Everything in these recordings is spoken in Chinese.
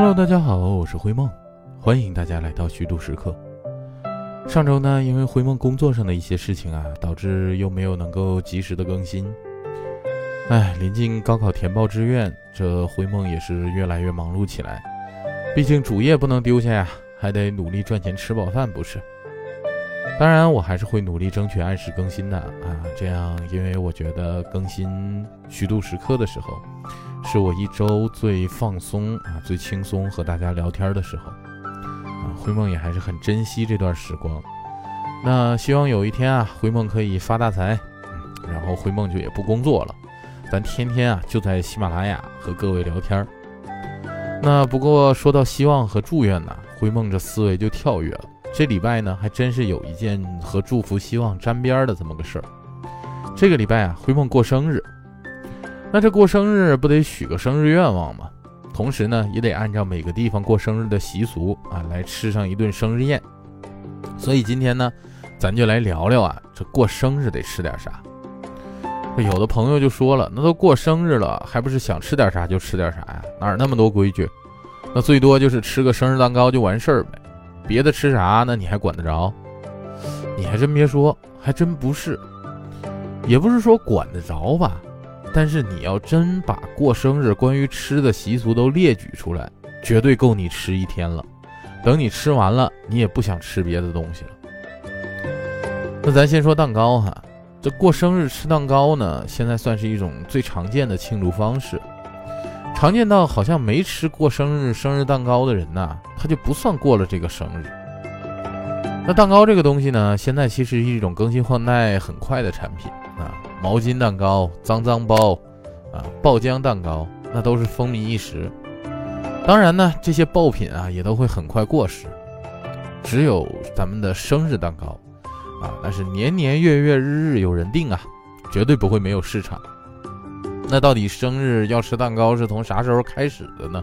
Hello，大家好，我是灰梦，欢迎大家来到虚度时刻。上周呢，因为灰梦工作上的一些事情啊，导致又没有能够及时的更新。哎，临近高考填报志愿，这灰梦也是越来越忙碌起来。毕竟主业不能丢下呀，还得努力赚钱吃饱饭，不是？当然，我还是会努力争取按时更新的啊。这样，因为我觉得更新虚度时刻的时候。是我一周最放松啊、最轻松和大家聊天的时候啊，灰梦也还是很珍惜这段时光。那希望有一天啊，灰梦可以发大财，然后灰梦就也不工作了，咱天天啊就在喜马拉雅和各位聊天。那不过说到希望和祝愿呢，灰梦这思维就跳跃了。这礼拜呢，还真是有一件和祝福、希望沾边的这么个事儿。这个礼拜啊，灰梦过生日。那这过生日不得许个生日愿望吗？同时呢，也得按照每个地方过生日的习俗啊，来吃上一顿生日宴。所以今天呢，咱就来聊聊啊，这过生日得吃点啥。有的朋友就说了，那都过生日了，还不是想吃点啥就吃点啥呀？哪那么多规矩？那最多就是吃个生日蛋糕就完事儿呗，别的吃啥那你还管得着？你还真别说，还真不是，也不是说管得着吧。但是你要真把过生日关于吃的习俗都列举出来，绝对够你吃一天了。等你吃完了，你也不想吃别的东西了。那咱先说蛋糕哈，这过生日吃蛋糕呢，现在算是一种最常见的庆祝方式，常见到好像没吃过生日生日蛋糕的人呐，他就不算过了这个生日。那蛋糕这个东西呢，现在其实是一种更新换代很快的产品。毛巾蛋糕、脏脏包，啊，爆浆蛋糕，那都是风靡一时。当然呢，这些爆品啊，也都会很快过时。只有咱们的生日蛋糕，啊，那是年年月月日日有人订啊，绝对不会没有市场。那到底生日要吃蛋糕是从啥时候开始的呢？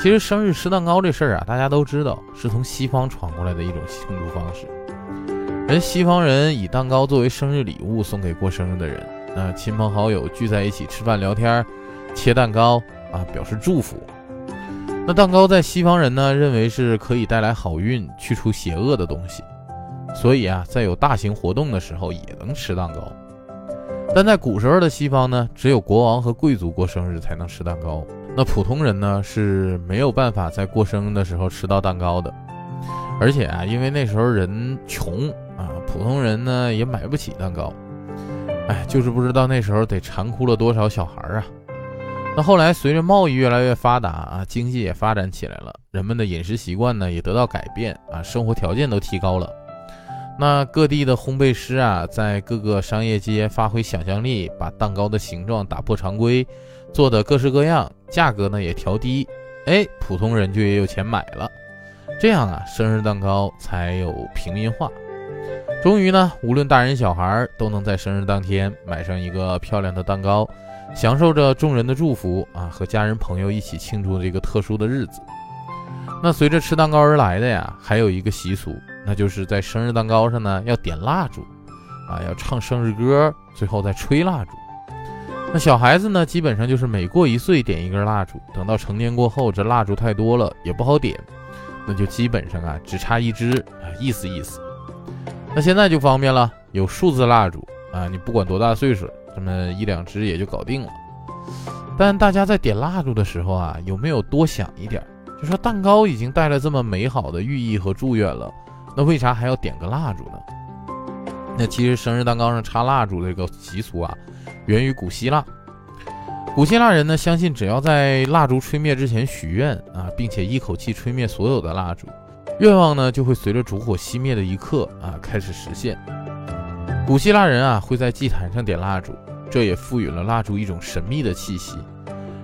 其实生日吃蛋糕这事儿啊，大家都知道，是从西方传过来的一种庆祝方式。人西方人以蛋糕作为生日礼物送给过生日的人，那亲朋好友聚在一起吃饭聊天，切蛋糕啊表示祝福。那蛋糕在西方人呢认为是可以带来好运、去除邪恶的东西，所以啊在有大型活动的时候也能吃蛋糕。但在古时候的西方呢，只有国王和贵族过生日才能吃蛋糕，那普通人呢是没有办法在过生日的时候吃到蛋糕的。而且啊，因为那时候人穷。普通人呢也买不起蛋糕，哎，就是不知道那时候得馋哭了多少小孩啊。那后来随着贸易越来越发达啊，经济也发展起来了，人们的饮食习惯呢也得到改变啊，生活条件都提高了。那各地的烘焙师啊，在各个商业街发挥想象力，把蛋糕的形状打破常规，做的各式各样，价格呢也调低，哎，普通人就也有钱买了。这样啊，生日蛋糕才有平民化。终于呢，无论大人小孩都能在生日当天买上一个漂亮的蛋糕，享受着众人的祝福啊，和家人朋友一起庆祝这个特殊的日子。那随着吃蛋糕而来的呀，还有一个习俗，那就是在生日蛋糕上呢要点蜡烛，啊，要唱生日歌，最后再吹蜡烛。那小孩子呢，基本上就是每过一岁点一根蜡烛，等到成年过后，这蜡烛太多了也不好点，那就基本上啊只差一支啊，意思意思。那现在就方便了，有数字蜡烛啊，你不管多大岁数，这么一两支也就搞定了。但大家在点蜡烛的时候啊，有没有多想一点？就说蛋糕已经带来这么美好的寓意和祝愿了，那为啥还要点个蜡烛呢？那其实生日蛋糕上插蜡烛这个习俗啊，源于古希腊。古希腊人呢，相信只要在蜡烛吹灭之前许愿啊，并且一口气吹灭所有的蜡烛。愿望呢，就会随着烛火熄灭的一刻啊，开始实现。古希腊人啊，会在祭坛上点蜡烛，这也赋予了蜡烛一种神秘的气息。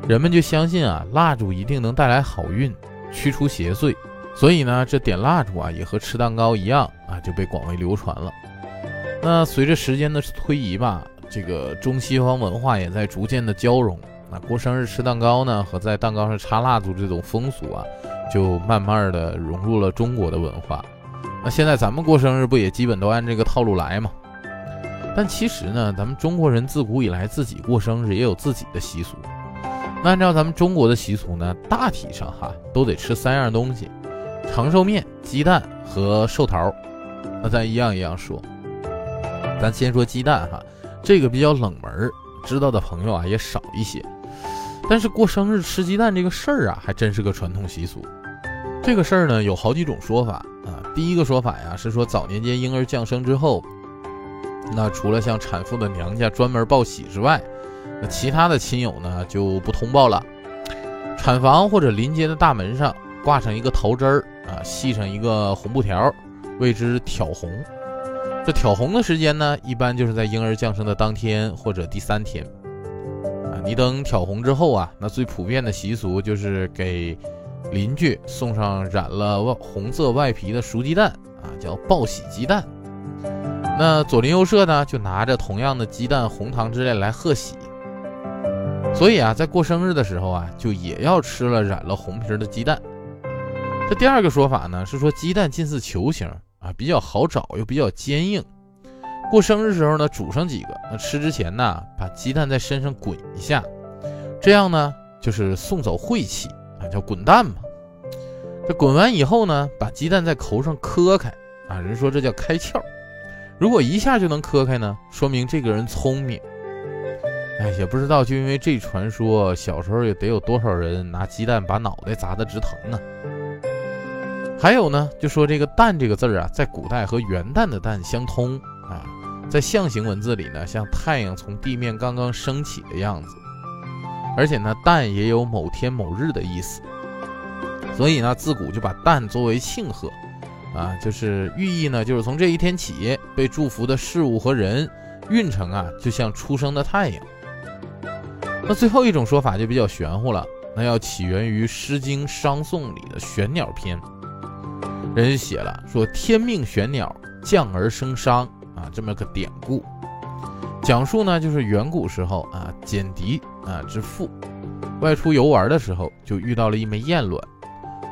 人们就相信啊，蜡烛一定能带来好运，驱除邪祟。所以呢，这点蜡烛啊，也和吃蛋糕一样啊，就被广为流传了。那随着时间的推移吧，这个中西方文化也在逐渐的交融。那过生日吃蛋糕呢，和在蛋糕上插蜡烛这种风俗啊。就慢慢的融入了中国的文化，那现在咱们过生日不也基本都按这个套路来吗？但其实呢，咱们中国人自古以来自己过生日也有自己的习俗，那按照咱们中国的习俗呢，大体上哈都得吃三样东西：长寿面、鸡蛋和寿桃。那咱一样一样说。咱先说鸡蛋哈，这个比较冷门，知道的朋友啊也少一些。但是过生日吃鸡蛋这个事儿啊，还真是个传统习俗。这个事儿呢有好几种说法啊。第一个说法呀是说早年间婴儿降生之后，那除了向产妇的娘家专门报喜之外，那其他的亲友呢就不通报了。产房或者临街的大门上挂上一个桃枝儿啊，系上一个红布条，谓之挑红。这挑红的时间呢，一般就是在婴儿降生的当天或者第三天。啊，你等挑红之后啊，那最普遍的习俗就是给邻居送上染了外红色外皮的熟鸡蛋啊，叫报喜鸡蛋。那左邻右舍呢，就拿着同样的鸡蛋、红糖之类来贺喜。所以啊，在过生日的时候啊，就也要吃了染了红皮的鸡蛋。这第二个说法呢，是说鸡蛋近似球形。啊，比较好找又比较坚硬。过生日时候呢，煮上几个。那吃之前呢，把鸡蛋在身上滚一下，这样呢就是送走晦气啊，叫滚蛋嘛。这滚完以后呢，把鸡蛋在头上磕开啊，人说这叫开窍。如果一下就能磕开呢，说明这个人聪明。哎，也不知道就因为这传说，小时候也得有多少人拿鸡蛋把脑袋砸得直疼呢。还有呢，就说这个“蛋”这个字儿啊，在古代和元旦的“蛋”相通啊，在象形文字里呢，像太阳从地面刚刚升起的样子，而且呢，“旦”也有某天某日的意思，所以呢，自古就把“旦”作为庆贺啊，就是寓意呢，就是从这一天起，被祝福的事物和人运程啊，就像出生的太阳。那最后一种说法就比较玄乎了，那要起源于《诗经·商颂》里的玄鸟篇。人家写了说天命玄鸟降而生商啊，这么个典故，讲述呢就是远古时候啊，简狄啊之父外出游玩的时候，就遇到了一枚燕卵，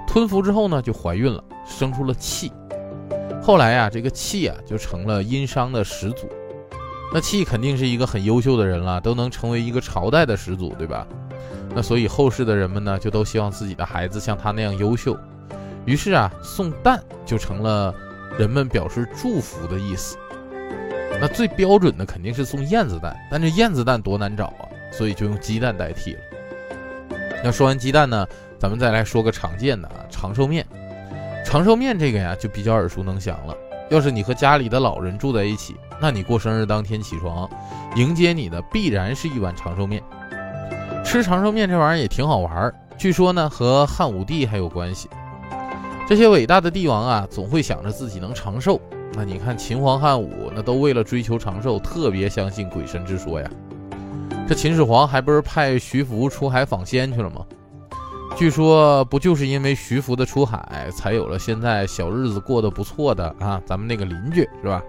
吞服之后呢就怀孕了，生出了气。后来呀，这个气啊就成了殷商的始祖。那气肯定是一个很优秀的人了，都能成为一个朝代的始祖，对吧？那所以后世的人们呢，就都希望自己的孩子像他那样优秀。于是啊，送蛋就成了人们表示祝福的意思。那最标准的肯定是送燕子蛋，但这燕子蛋多难找啊，所以就用鸡蛋代替了。那说完鸡蛋呢，咱们再来说个常见的啊，长寿面。长寿面这个呀，就比较耳熟能详了。要是你和家里的老人住在一起，那你过生日当天起床，迎接你的必然是一碗长寿面。吃长寿面这玩意儿也挺好玩儿，据说呢和汉武帝还有关系。这些伟大的帝王啊，总会想着自己能长寿。那你看秦皇汉武，那都为了追求长寿，特别相信鬼神之说呀。这秦始皇还不是派徐福出海访仙去了吗？据说不就是因为徐福的出海，才有了现在小日子过得不错的啊？咱们那个邻居是吧？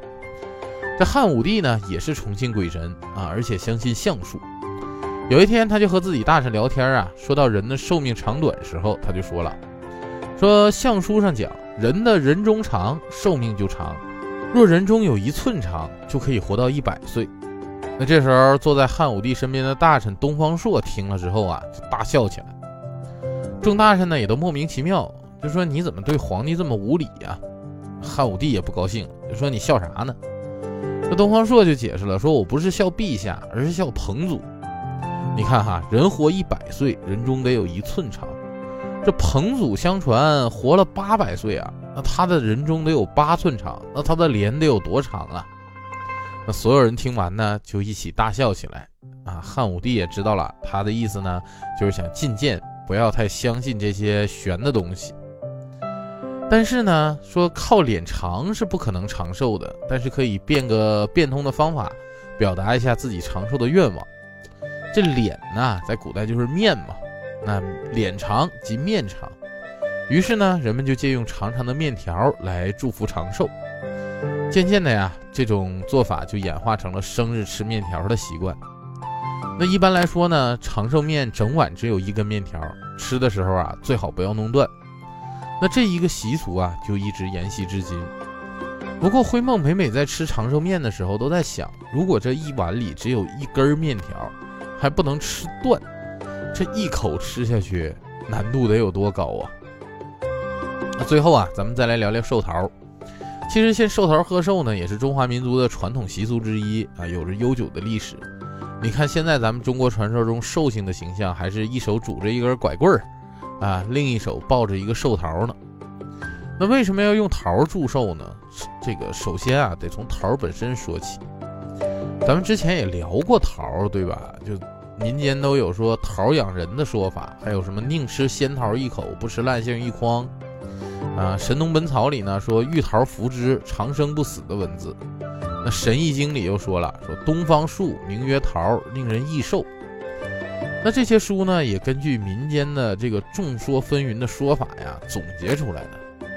这汉武帝呢，也是崇信鬼神啊，而且相信相术。有一天，他就和自己大臣聊天啊，说到人的寿命长短时候，他就说了。说相书上讲，人的人中长，寿命就长。若人中有一寸长，就可以活到一百岁。那这时候坐在汉武帝身边的大臣东方朔听了之后啊，就大笑起来。众大臣呢也都莫名其妙，就说你怎么对皇帝这么无礼呀？汉武帝也不高兴，就说你笑啥呢？这东方朔就解释了，说我不是笑陛下，而是笑彭祖。你看哈，人活一百岁，人中得有一寸长。这彭祖相传活了八百岁啊，那他的人中得有八寸长，那他的脸得有多长啊？那所有人听完呢，就一起大笑起来啊。汉武帝也知道了，他的意思呢，就是想进谏，不要太相信这些玄的东西。但是呢，说靠脸长是不可能长寿的，但是可以变个变通的方法，表达一下自己长寿的愿望。这脸呢，在古代就是面嘛。那脸长即面长，于是呢，人们就借用长长的面条来祝福长寿。渐渐的呀，这种做法就演化成了生日吃面条的习惯。那一般来说呢，长寿面整碗只有一根面条，吃的时候啊，最好不要弄断。那这一个习俗啊，就一直沿袭至今。不过灰梦每每在吃长寿面的时候，都在想，如果这一碗里只有一根面条，还不能吃断。这一口吃下去，难度得有多高啊？那最后啊，咱们再来聊聊寿桃。其实，现寿桃贺寿呢，也是中华民族的传统习俗之一啊，有着悠久的历史。你看，现在咱们中国传说中寿星的形象，还是一手拄着一根拐棍儿，啊，另一手抱着一个寿桃呢。那为什么要用桃祝寿呢？这个首先啊，得从桃本身说起。咱们之前也聊过桃，对吧？就民间都有说桃养人的说法，还有什么宁吃仙桃一口，不吃烂杏一筐。啊，《神农本草》里呢说玉桃服之，长生不死的文字。那《神异经》里又说了，说东方树名曰桃，令人益寿。那这些书呢，也根据民间的这个众说纷纭的说法呀，总结出来的。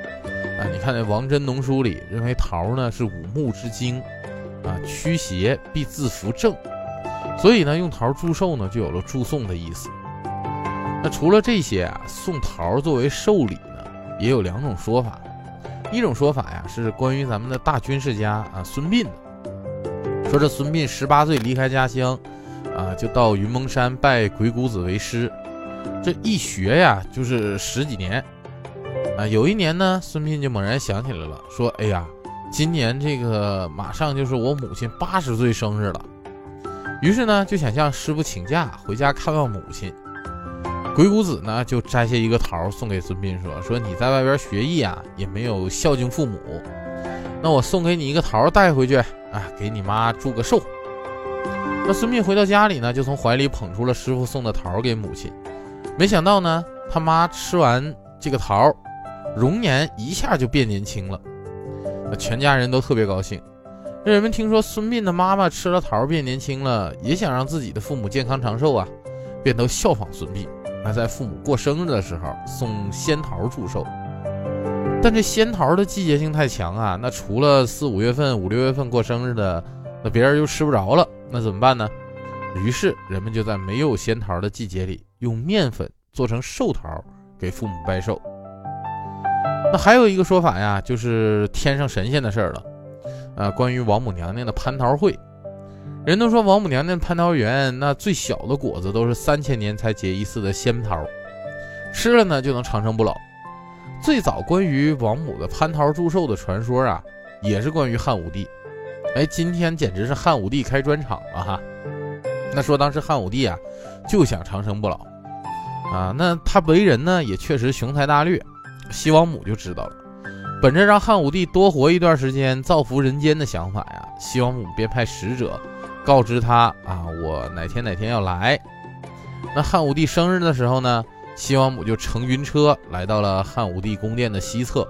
啊，你看那《王真农书》里认为桃呢是五木之精，啊，驱邪必自扶正，所以呢用桃祝寿呢就有了祝颂的意思。那除了这些啊，送桃作为寿礼呢。也有两种说法，一种说法呀是关于咱们的大军事家啊孙膑的，说这孙膑十八岁离开家乡，啊就到云蒙山拜鬼谷子为师，这一学呀就是十几年，啊有一年呢孙膑就猛然想起来了，说哎呀今年这个马上就是我母亲八十岁生日了，于是呢就想向师傅请假回家看望母亲。鬼谷子呢，就摘下一个桃送给孙膑，说：“说你在外边学艺啊，也没有孝敬父母，那我送给你一个桃带回去，啊，给你妈祝个寿。”那孙膑回到家里呢，就从怀里捧出了师傅送的桃给母亲。没想到呢，他妈吃完这个桃，容颜一下就变年轻了。全家人都特别高兴。那人们听说孙膑的妈妈吃了桃变年轻了，也想让自己的父母健康长寿啊，便都效仿孙膑。那在父母过生日的时候送仙桃祝寿，但这仙桃的季节性太强啊，那除了四五月份、五六月份过生日的，那别人又吃不着了，那怎么办呢？于是人们就在没有仙桃的季节里，用面粉做成寿桃给父母拜寿。那还有一个说法呀，就是天上神仙的事儿了，啊，关于王母娘娘的蟠桃会。人都说王母娘娘蟠桃园那最小的果子都是三千年才结一次的仙桃，吃了呢就能长生不老。最早关于王母的蟠桃祝寿的传说啊，也是关于汉武帝。哎，今天简直是汉武帝开专场了哈。那说当时汉武帝啊就想长生不老啊，那他为人呢也确实雄才大略。西王母就知道了，本着让汉武帝多活一段时间造福人间的想法呀，西王母便派使者。告知他啊，我哪天哪天要来。那汉武帝生日的时候呢，西王母就乘云车来到了汉武帝宫殿的西侧，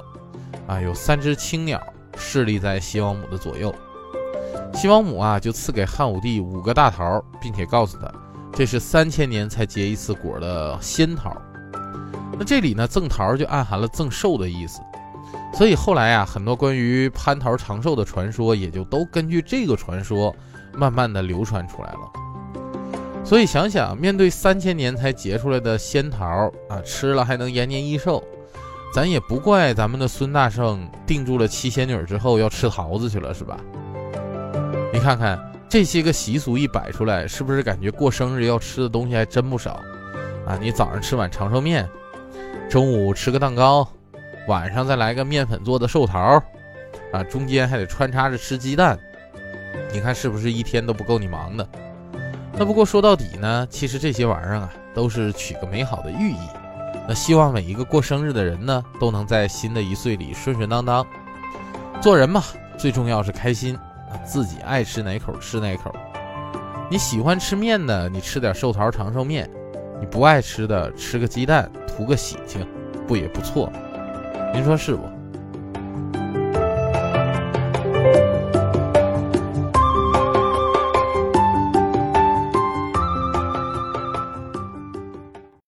啊，有三只青鸟侍立在西王母的左右。西王母啊，就赐给汉武帝五个大桃，并且告诉他，这是三千年才结一次果的仙桃。那这里呢，赠桃就暗含了赠寿的意思。所以后来啊，很多关于蟠桃长寿的传说，也就都根据这个传说。慢慢的流传出来了，所以想想，面对三千年才结出来的仙桃啊，吃了还能延年益寿，咱也不怪咱们的孙大圣定住了七仙女之后要吃桃子去了，是吧？你看看这些个习俗一摆出来，是不是感觉过生日要吃的东西还真不少啊？你早上吃碗长寿面，中午吃个蛋糕，晚上再来个面粉做的寿桃，啊，中间还得穿插着吃鸡蛋。你看是不是一天都不够你忙的？那不过说到底呢，其实这些玩意儿啊，都是取个美好的寓意。那希望每一个过生日的人呢，都能在新的一岁里顺顺当当。做人嘛，最重要是开心。自己爱吃哪口吃哪口。你喜欢吃面的，你吃点寿桃长寿面；你不爱吃的，吃个鸡蛋图个喜庆，不也不错？您说是不？